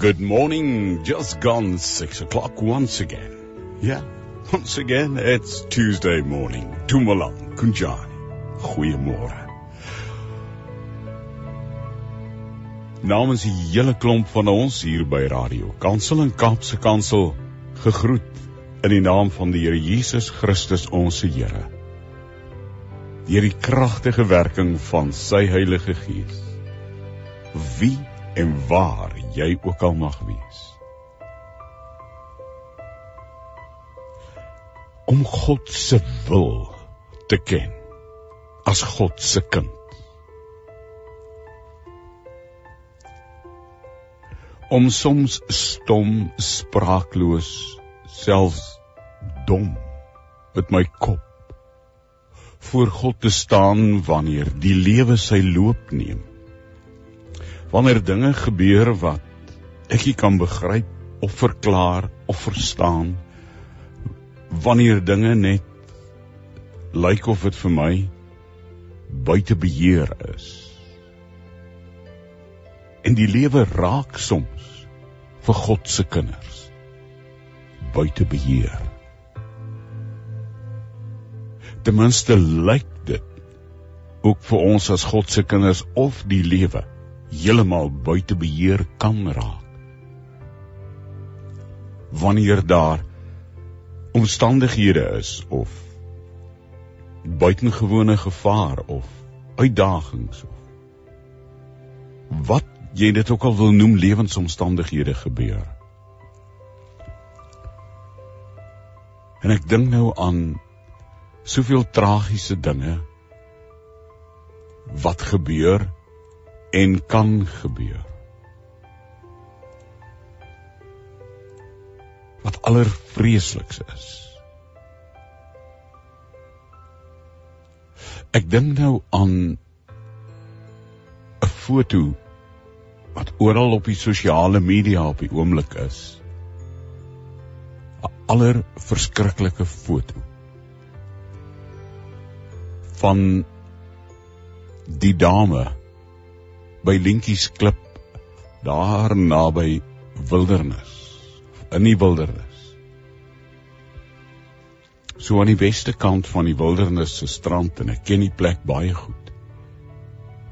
Good morning, just gone six o'clock once again. Yeah, once again, it's Tuesday morning. Tumalang, Kunjani. Goeiemôre. Namens die hele klomp van ons hier by Radio Kansel en Kaapse Kansel gegroet in die naam van die Here Jesus Christus ons Here. Deur die kragtige werking van sy Heilige Gees. Wie en waar jy ook al mag wees. Om God se wil te ken as God se kind. Om soms stom, spraakloos, selfs dom met my kop voor God te staan wanneer die lewe sy loop neem wanneer dinge gebeur wat ek nie kan begryp of verklaar of verstaan wanneer dinge net lyk of dit vir my buite beheer is. En die lewe raak soms vir God se kinders buite beheer. Ten minste lyk dit ook vir ons as God se kinders of die lewe heeltemal buite beheer kan raak. Wanneer daar omstandighede is of buitengewone gevaar of uitdagings of wat jy dit ook al wil noem lewensomstandighede gebeur. En ek dink nou aan soveel tragiese dinge wat gebeur en kan gebeur. Wat allervreeslikste is. Ek dink nou aan 'n foto wat oral op die sosiale media op die oomblik is. 'n Allerverskriklike foto van die dame by Lentjies Klip daar naby Wildernis in die wildernis. So aan die weste kant van die wildernis se strand en ek ken die plek baie goed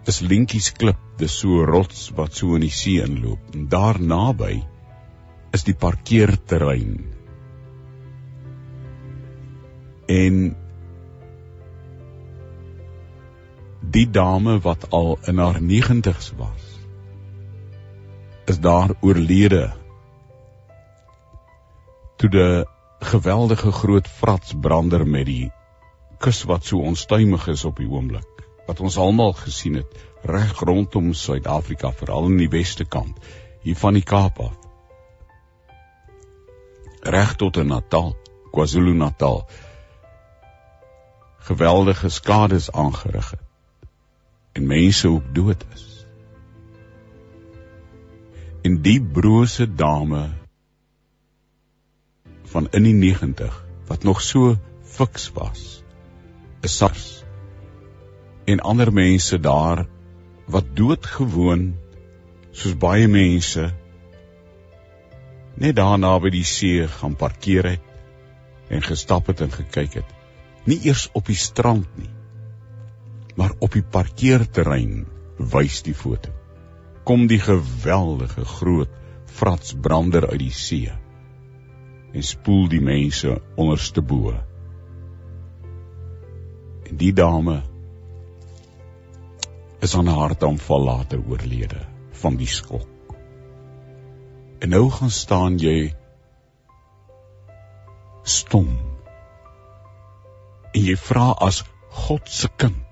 is Lentjies Klip dis so rots wat so in die see inloop en daar naby is die parkeerterrein. En die dame wat al in haar 90's was is daar oorlede. Toe die geweldige groot vratsbrander met die kus wat so onstuimig is op die oomblik wat ons almal gesien het reg rondom Suid-Afrika veral in die weste kant hier van die Kaap af. Reg tot in Natal KwaZulu-Natal geweldige skades aangerig het en mense ook dood is. En die brose dame van in die 90 wat nog so fiks was, is SARS en ander mense daar wat doodgewoon soos baie mense net daar naby die see gaan parkeer het en gestap het en gekyk het. Nie eers op die strand nie, maar op die parkeerterrein wys die foto. Kom die geweldige groot vratsbrander uit die see en spoel die mense onderste bo. En die dame is aan 'n hartaanval later oorlede van die skok. En nou gaan staan jy stom. En jy vra as God se kind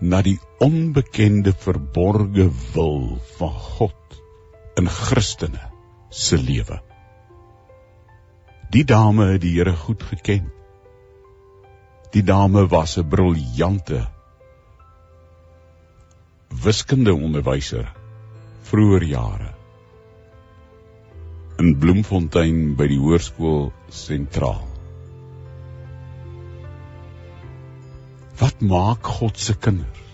na die onbekende verborgde wil van God in Christene se lewe. Die dame het die Here goed geken. Die dame was 'n briljante wiskunde onderwyser vroeër jare in Bloemfontein by die hoërskool sentraal. Wat maak God se kinders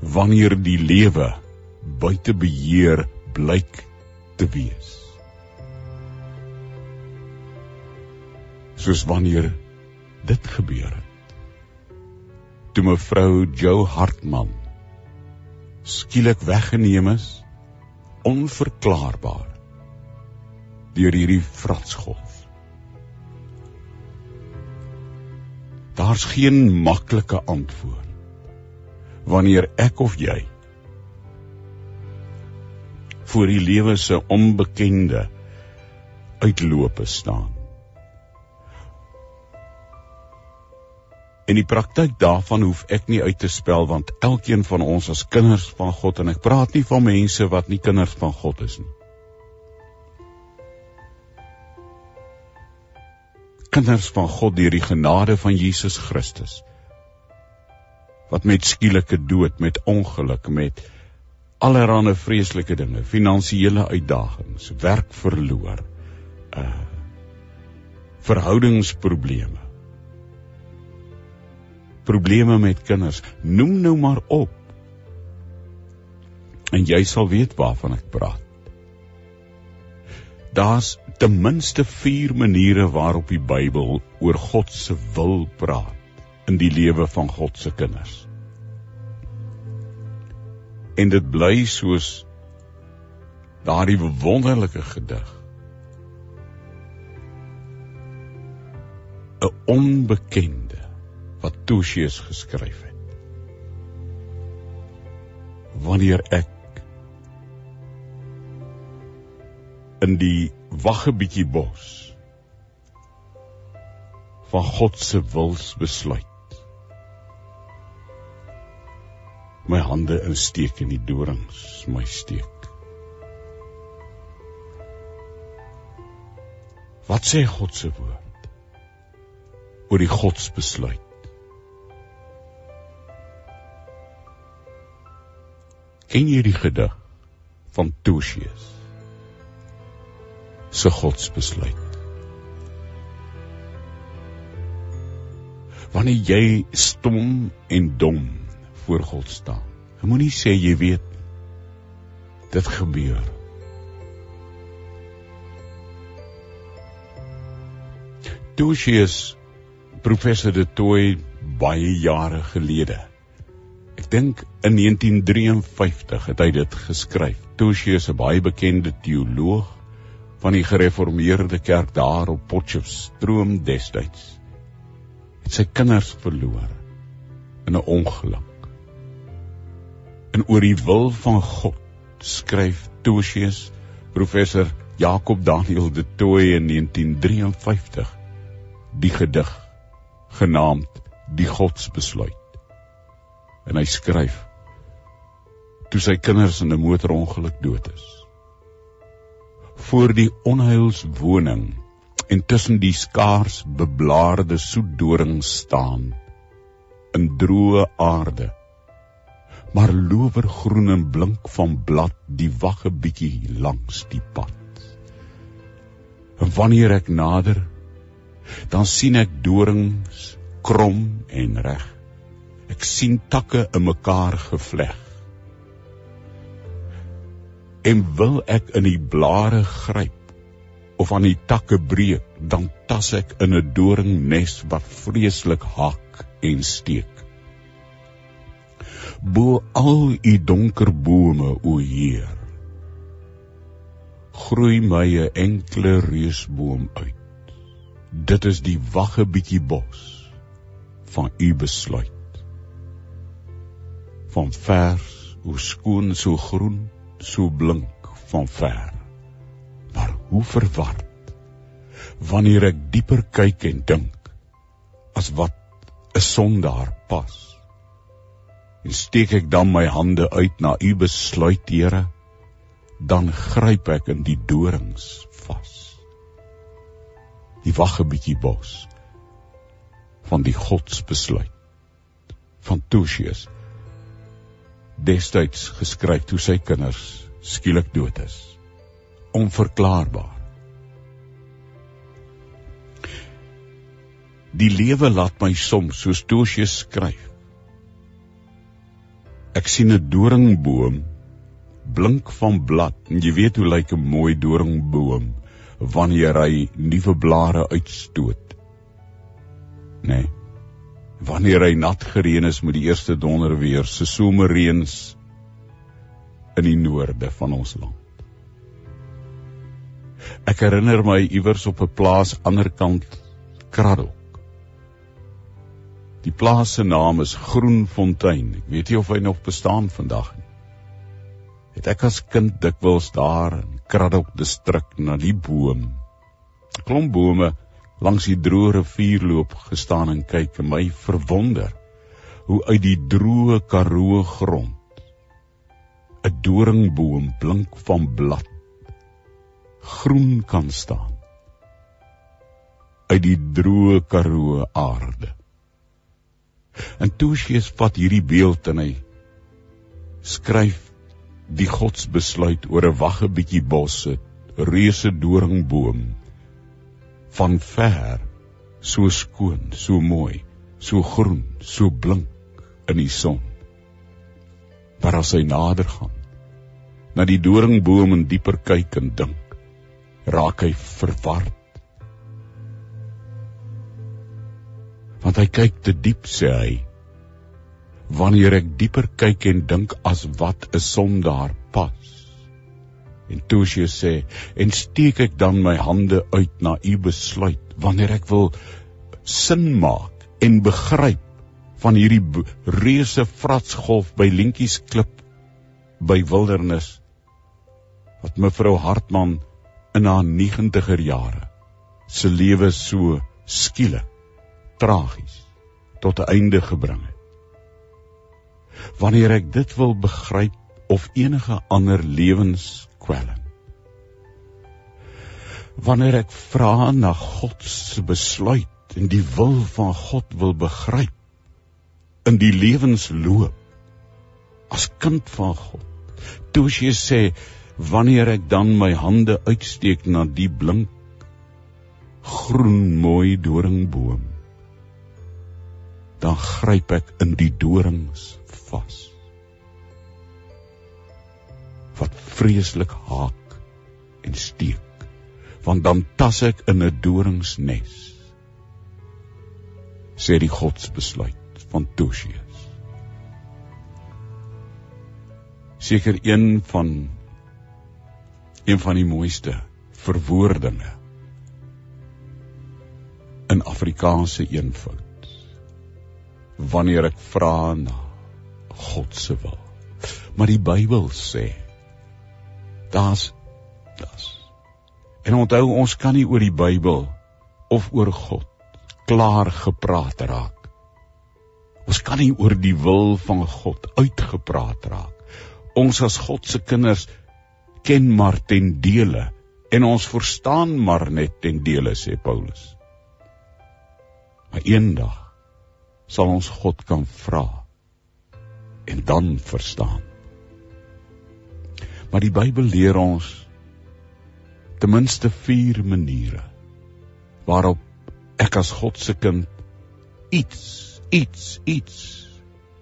wanneer die lewe buite beheer blyk te wees. Soos wanneer dit gebeur het. Toe mevrou Jo Hartman skielik weggeneem is onverklaarbaar deur hierdie fratsgolf. Daar's geen maklike antwoord wanneer ek of jy voor die lewe se onbekende uitlope staan. En die praktyk daarvan hoef ek nie uit te spel want elkeen van ons as kinders van God en ek praat nie van mense wat nie kinders van God is nie. Kinders van God deur die genade van Jesus Christus wat met skielike dood, met ongeluk, met allerlei vreeslike dinge, finansiële uitdagings, werk verloor, uh verhoudingsprobleme. Probleme met kinders, noem nou maar op. En jy sal weet waarvan ek praat. Daar's ten minste 4 maniere waarop die Bybel oor God se wil praat in die lewe van God se kinders. En dit bly soos daardie wonderlike gedig. 'n onbekende wat Tosius geskryf het. Wanneer ek in die waggebietjie bos van God se wils besluit my hande insteek in die dorings my steek. Wat sê God se woord oor die godsbesluit? Ken jy die gedig van Tosius? Se godsbesluit. Wanneer jy stom en dom voor God staan. Moenie sê jy weet dit gebeur. Tusius professor de Tooi baie jare gelede. Ek dink in 1953 het hy dit geskryf. Tusius 'n baie bekende teoloog van die gereformeerde kerk daar op Potchefstroom destyds. Het sy kinders verloor in 'n ongeluk en oor die wil van God skryf Tosius professor Jakob Daniel de Tooy in 1953 die gedig genaamd die godsbesluit en hy skryf toe sy kinders in 'n motorongeluk dood is voor die onheilswoning en tussen die skaars beblaarde soetdorings staan in droë aarde maar lowergroen en blink van blad die wagge bietjie langs die pad. En wanneer ek nader, dan sien ek dorings krom en reg. Ek sien takke in mekaar gevleg. En wil ek in die blare gryp of aan die takke breek, dan tas ek in 'n doringnes wat vreeslik hak en steek. Bo al u donker bome o Heer groei my 'n enkele reusboom uit. Dit is die wagge bietjie bos van u besluit. Van vers hoe skoon so groen so blink van ver. Maar hoe verward? Wanneer ek dieper kyk en dink as wat 'n sondaar pas. En steek ek dan my hande uit na u besluit Here dan gryp ek in die dorings vas. Die wagge bietjie bos van die godsbesluit van Tosius destyds geskryf toe sy kinders skielik dood is onverklaarbaar die lewe laat my soms soos Tosius skryf Ek sien 'n doringboom blink van blad en jy weet hoe lyk 'n mooi doringboom wanneer hy nuwe blare uitstoot. Nee. Wanneer hy nat gereën is met die eerste donder weer, se somerreëns in die noorde van ons land. Ek herinner my iewers op 'n plaas aanderkant Kraddock. Die plaas se naam is Groenfontein. Ek weet nie of hy nog bestaan vandag nie. Het ek as kind dikwels daar in Kraddock distrik na die boom. Klomp bome langs die droë rivierloop gestaan en kyk en my verwonder hoe uit die droë Karoo grond 'n doringboom blink van blad groen kan staan uit die droë Karoo aarde. En Tosius vat hierdie beeld en hy skryf die godsbesluit oor 'n wagge bietjie bosse, reuse doringboom van ver, so skoon, so mooi, so groen, so blink in die son. Maar as hy nader gaan, na die doringboom en dieper kyk en dink, raak hy verward. Want hy kyk te diep sê hy. Wanneer ek dieper kyk en dink as wat 'n sondaar pas. En Tosie sê en steek ek dan my hande uit na u besluit wanneer ek wil sin maak en begryp van hierdie reuse fratsgolf by Lentjies klip by wildernis wat mevrou Hartman in haar 90er jare se lewe so skielik tragies tot 'n einde gebring het. Wanneer ek dit wil begryp of enige ander lewenskwelling. Wanneer ek vra na God se besluit en die wil van God wil begryp in die lewensloop as kind van God. Toe jy sê wanneer ek dan my hande uitsteek na die blink groen mooi doringboom dan gryp ek in die dorings vas wat vreeslik haak en steek want dan tas ek in 'n doringsnes sê die godsbesluit van Tosius seker een van een van die mooiste verwoordinge in Afrikaanse eenvoud wanneer ek vra na God se wil. Maar die Bybel sê daar's daar's en onthou ons kan nie oor die Bybel of oor God klaar gepraat raak ons kan nie oor die wil van God uitgepraat raak ons as God se kinders ken maar ten dele en ons verstaan maar net ten dele sê Paulus. Maar eendag sal ons God kan vra en dan verstaan. Maar die Bybel leer ons ten minste 4 maniere waarop ek as God se kind iets iets iets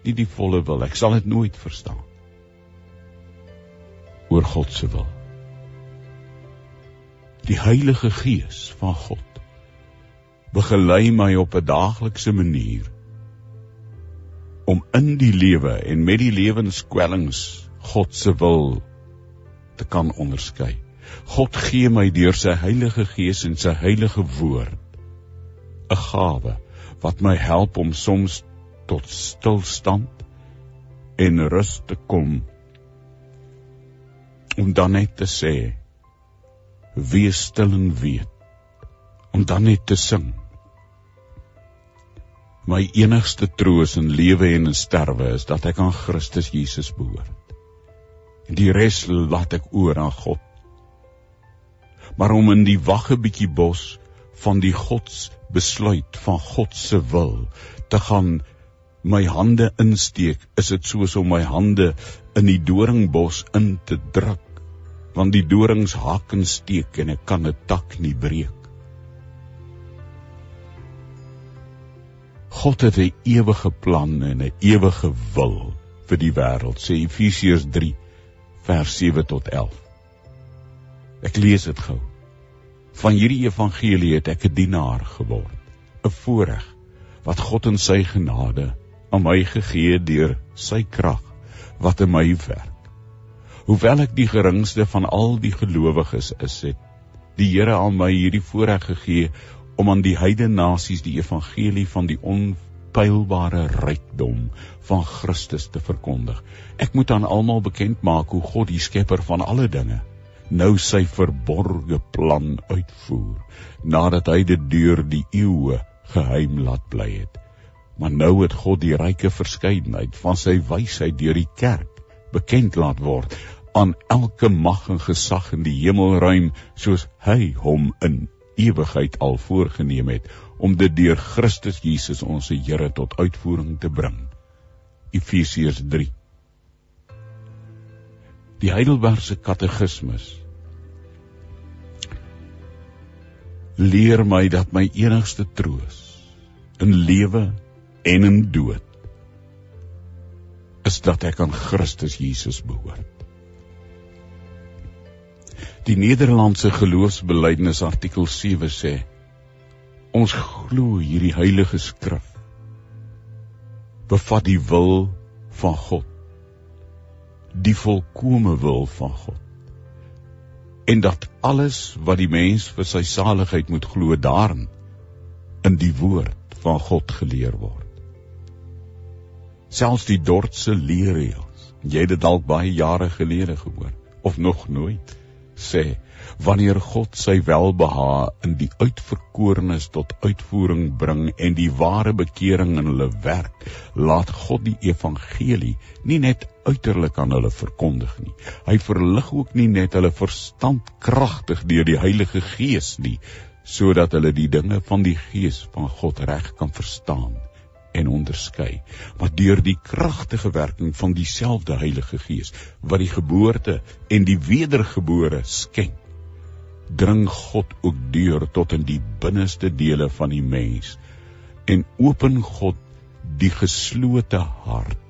nie die volle wil ek sal dit nooit verstaan oor God se wil. Die Heilige Gees van God begelei my op 'n daaglikse manier om in die lewe en met die lewenskwellings God se wil te kan onderskei. God gee my deur sy Heilige Gees en sy heilige woord 'n gawe wat my help om soms tot stilstand en rus te kom. Om dan net te sê wees stil en weet. Om dan net te sing. My enigste troos in lewe en in sterwe is dat ek aan Christus Jesus behoort en die res laat ek oor aan God. Maar om in die wagge bietjie bos van die gods besluit van God se wil te gaan my hande insteek is dit soos om my hande in die doringbos in te druk. Want die dorings hak en steek en ek kan 'n tak nie breek. God het 'n ewige plan en 'n ewige wil vir die wêreld sê Efesiërs 3 vers 7 tot 11. Ek lees dit gou. Van hierdie evangelie het ek 'n dienaar geword, 'n voorreg wat God in sy genade aan my gegee deur sy krag wat in my werk. Hoewel ek die geringste van al die gelowiges is, het die Here aan my hierdie voorreg gegee om aan die heidene nasies die evangelie van die onpylbare rykdom van Christus te verkondig. Ek moet aan almal bekend maak hoe God die skepper van alle dinge nou sy verborgde plan uitvoer nadat hy dit deur die eeue geheim laat bly het. Maar nou het God die ryke verskeidenheid van sy wysheid deur die kerk bekend laat word aan elke mag en gesag in die hemelruim soos hy hom in ewigheid al voorgenem het om dit deur Christus Jesus ons Here tot uitvoering te bring. Efesiërs 3. Die Heidelbergse Katekismus leer my dat my enigste troos in lewe en in dood is dat ek aan Christus Jesus behoort. Die Nederlandse geloofsbelijdenis artikel 7 sê: Ons glo hierdie heilige skrif bevat die wil van God, die volkomme wil van God. En dat alles wat die mens vir sy saligheid moet glo daarin in die woord van God geleer word. Selfs die dortse leerreëls, jy het dit dalk baie jare gelede gehoor of nog nooit sê wanneer God sy welbehae in die uitverkorenes tot uitvoering bring en die ware bekering in hulle werk, laat God die evangelie nie net uiterlik aan hulle verkondig nie. Hy verlig ook nie net hulle verstand kragtig deur die Heilige Gees nie, sodat hulle die dinge van die Gees van God reg kan verstaan en onderskei, maar deur die kragtige werking van dieselfde Heilige Gees wat die geboorte en die wedergebore skenk, dring God ook deur tot in die binneste dele van die mens en open God die geslote hart.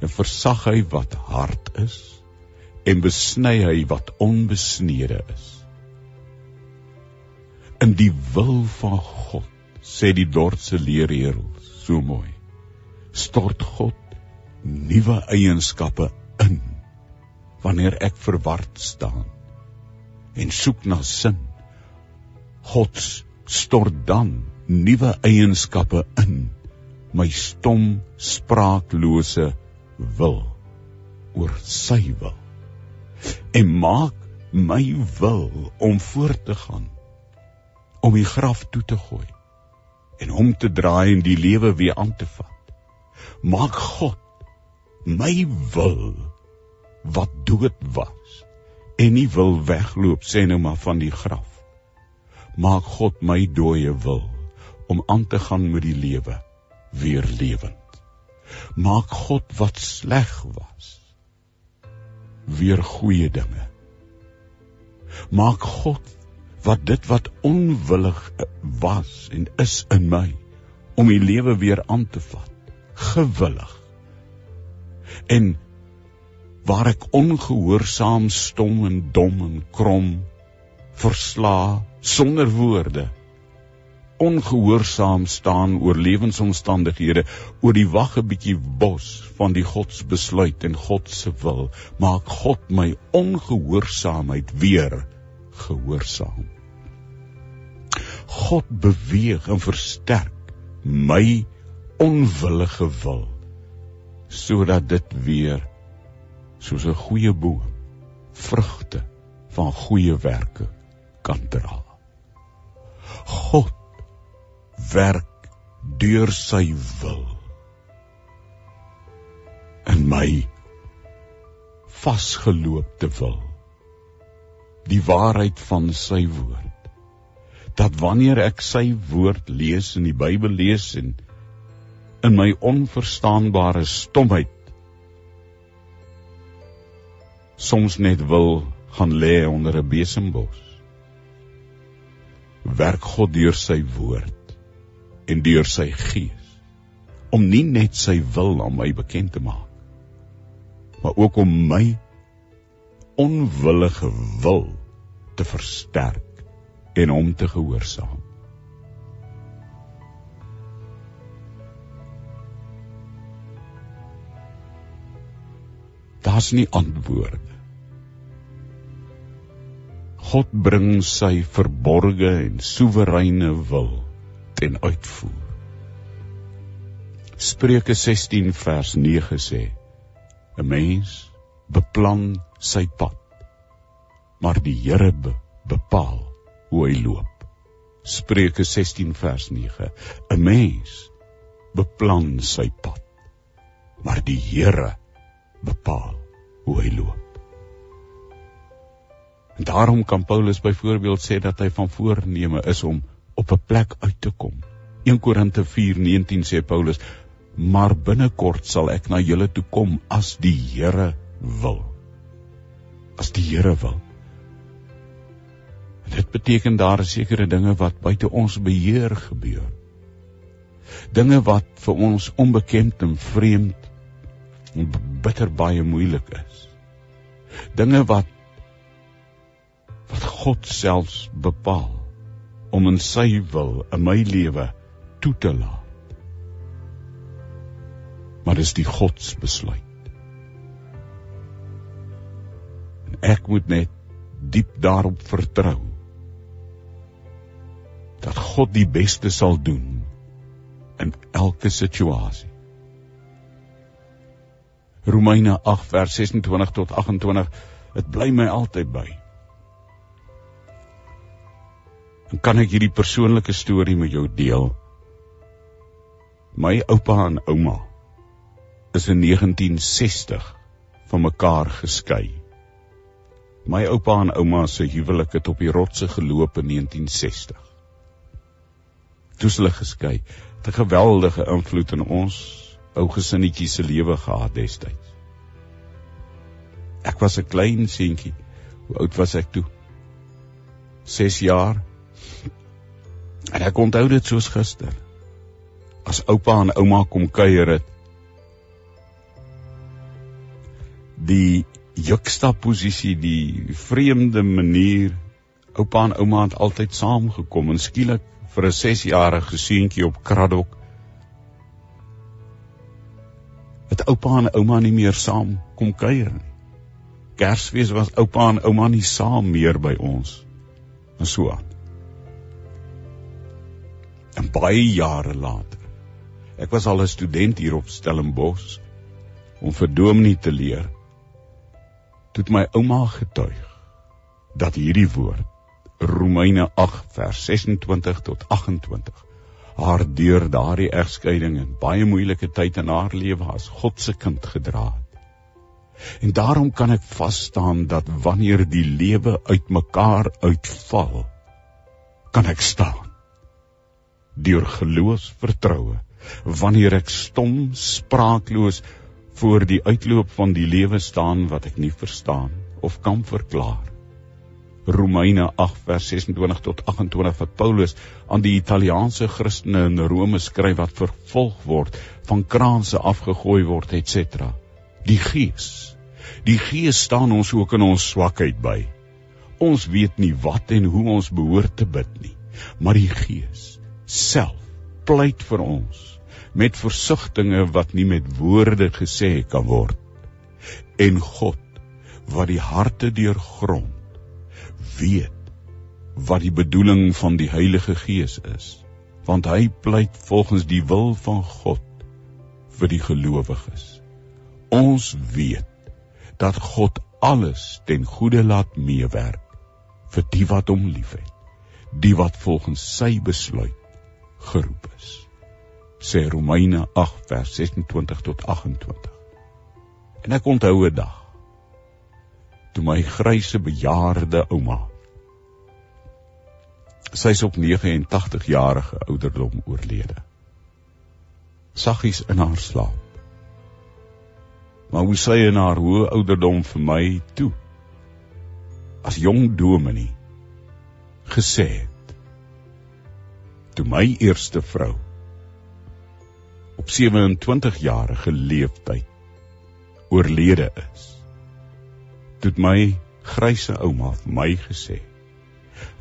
En versag hy wat hart is en besny hy wat onbesnede is. In die wil van God sê die dorpse leerheer so mooi. Stort God nuwe eienskappe in wanneer ek verward staan en soek na sin. God stort dan nuwe eienskappe in my stom spraaklose wil oor sy wil en maak my wil om voort te gaan om die graf toe te gooi en hom te draai en die lewe weer aan te vat. Maak God my wil wat dood was en nie wil wegloop sê nou maar van die graf. Maak God my dooie wil om aan te gaan met die lewe weer lewend. Maak God wat sleg was weer goeie dinge. Maak God wat dit wat onwillig was en is in my om die lewe weer aan te vat gewillig en waar ek ongehoorsaam stom en dom en krom versla sonder woorde ongehoorsaam staan oor lewensomstandighede oor die wagge bietjie bos van die godsbesluit en God se wil maak God my ongehoorsaamheid weer gehoorsaam. God beweeg en versterk my onwillige wil sodat dit weer soos 'n goeie boom vrugte van goeie werke kan dra. God werk deur sy wil in my vasgeloopte wil die waarheid van sy woord. Dat wanneer ek sy woord lees in die Bybel lees en in my onverstaanbare stomheid soms net wil gaan lê onder 'n besembos. Werk God deur sy woord en deur sy gees om nie net sy wil aan my bekend te maak maar ook om my onwillige wil te versterk en hom te gehoorsaam. Daar's nie antwoorde. God bring sy verborge en soewereine wil ten uitvoer. Spreuke 16 vers 9 sê: 'n Mens beplan sy pad, maar die Here be bepaal hoe hy loop. Spreuke 16 vers 9: 'n Mens beplan sy pad, maar die Here bepaal hoe hy loop. Daarom kan Paulus byvoorbeeld sê dat hy van voorneme is om op 'n plek uit te kom. 1 Korinte 4:19 sê Paulus: "Maar binnekort sal ek na julle toe kom as die Here wil." As die Here wil. En dit beteken daar is sekere dinge wat buite ons beheer gebeur. Dinge wat vir ons onbekend en vreemd en bitter baie moeilik is. Dinge wat God selfs bepaal om in sy wil in my lewe toe te laat. Maar dis die God se besluit. En ek moet net diep daarop vertrou dat God die beste sal doen in elke situasie. Romeine 8 vers 26 tot 28 dit bly my altyd by. En kan ek hierdie persoonlike storie met jou deel? My oupa en ouma is in 1960 van mekaar geskei. My oupa en ouma se huwelik het op die rotse geloop in 1960. Toe hulle geskei, het 'n geweldige invloed in ons ou gesinnetjie se lewe gehad destyds. Ek was 'n klein seentjie. Hoe oud was ek toe? 6 jaar. En ek onthou dit soos gister. As oupa en ouma kom kuier het. Die juxtaposisie, die vreemde manier oupa en ouma het altyd saamgekom en skielik vir 'n 6-jarige seentjie op Kraddock het oupa en ouma nie meer saam kom kuier nie. Kersfees was oupa en ouma nie saam meer by ons. En so aan. En baie jare later. Ek was al 'n student hier op Stellenbosch om vir Dominee te leer. Toe my ouma getuig dat hierdie woord Romeine 8 vers 26 tot 28 haar deur daardie egskeiding en baie moeilike tyd in haar lewe as God se kind gedra het. En daarom kan ek vas staan dat wanneer die lewe uitmekaar uitval, kan ek staan deur geloof vertroue wanneer ek stom spraakloos voor die uitloop van die lewe staan wat ek nie verstaan of kan verklaar Romeine 8 vers 26 tot 28 wat Paulus aan die Italiaanse Christene in Rome skryf wat vervolg word, van kraanse afgegooi word, etc. Die Gees. Die Gees staan ons ook in ons swakheid by. Ons weet nie wat en hoe ons behoort te bid nie, maar die Gees self pleit vir ons met versigtings wat nie met woorde gesê kan word. En God wat die harte deurgrond weet wat die bedoeling van die Heilige Gees is, want hy pleit volgens die wil van God vir die gelowiges. Ons weet dat God alles ten goeie laat meewerk vir die wat hom liefhet, die wat volgens sy besluit geroep is. Sê Romeine 8 vers 26 tot 28. En ek onthou 'n dag toe my grysse bejaarde ouma sy's op 89 jarige ouderdom oorlede saggies in haar slaap maar hoe sy in haar hoë ouderdom vir my toe as jong dominee gesê het toe my eerste vrou op 27 jarige leeftyd oorlede is. Dit my grysse ouma vir my gesê: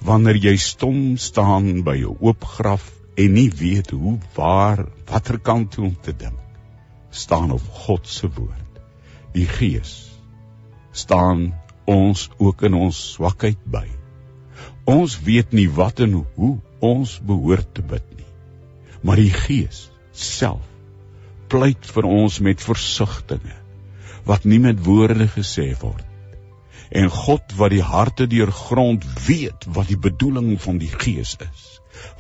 Wanneer jy stom staan by 'n oop graf en nie weet hoe waar watter kant toe om te dink, staan op God se woord. Die Gees staan ons ook in ons swakheid by. Ons weet nie wat en hoe ons behoort te bid nie. Maar die Gees self pleit vir ons met versigtings wat nie met woorde gesê word. En God wat die harte deurgrond weet wat die bedoeling van die Gees is,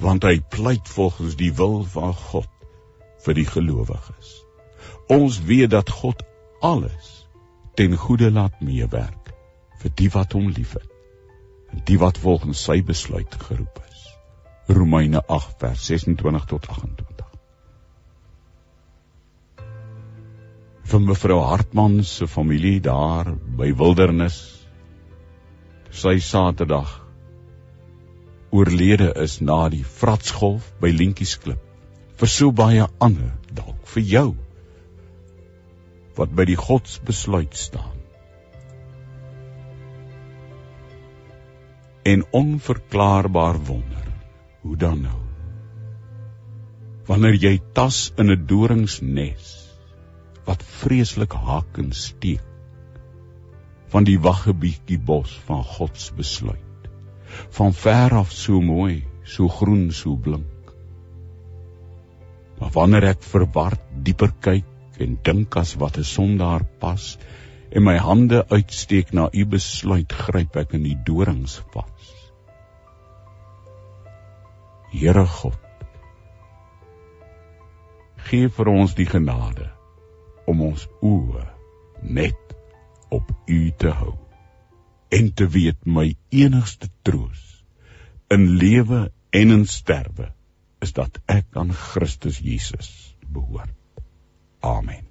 want hy pleit volgens die wil van God vir die gelowiges. Ons weet dat God alles ten goeie laat meewerk vir die wat hom liefhet en die wat volgens sy besluit geroep is. Romeine 8 vers 26 tot 28. Vir mevrou Hartman se familie daar by Wildernis sy Saterdag oorlede is na die Vratsgolf by Lentjiesklip. Vir so baie ander dalk vir jou wat by die godsbesluit staan. En onverklaarbaar wonder, hoe dan nou? Wanneer jy tas in 'n doringsnes wat vreeslik haak en steek van die waggebietjie bos van God se besluit. Van ver af so mooi, so groen, so blink. Maar wanneer ek verward dieper kyk en dink as wat 'n sondaar pas en my hande uitsteek na u besluit gryp ek in die dorings vas. Here God, gee vir ons die genade om ons oë net op u te hou en te weet my enigste troos in lewe en in sterwe is dat ek aan Christus Jesus behoort. Amen.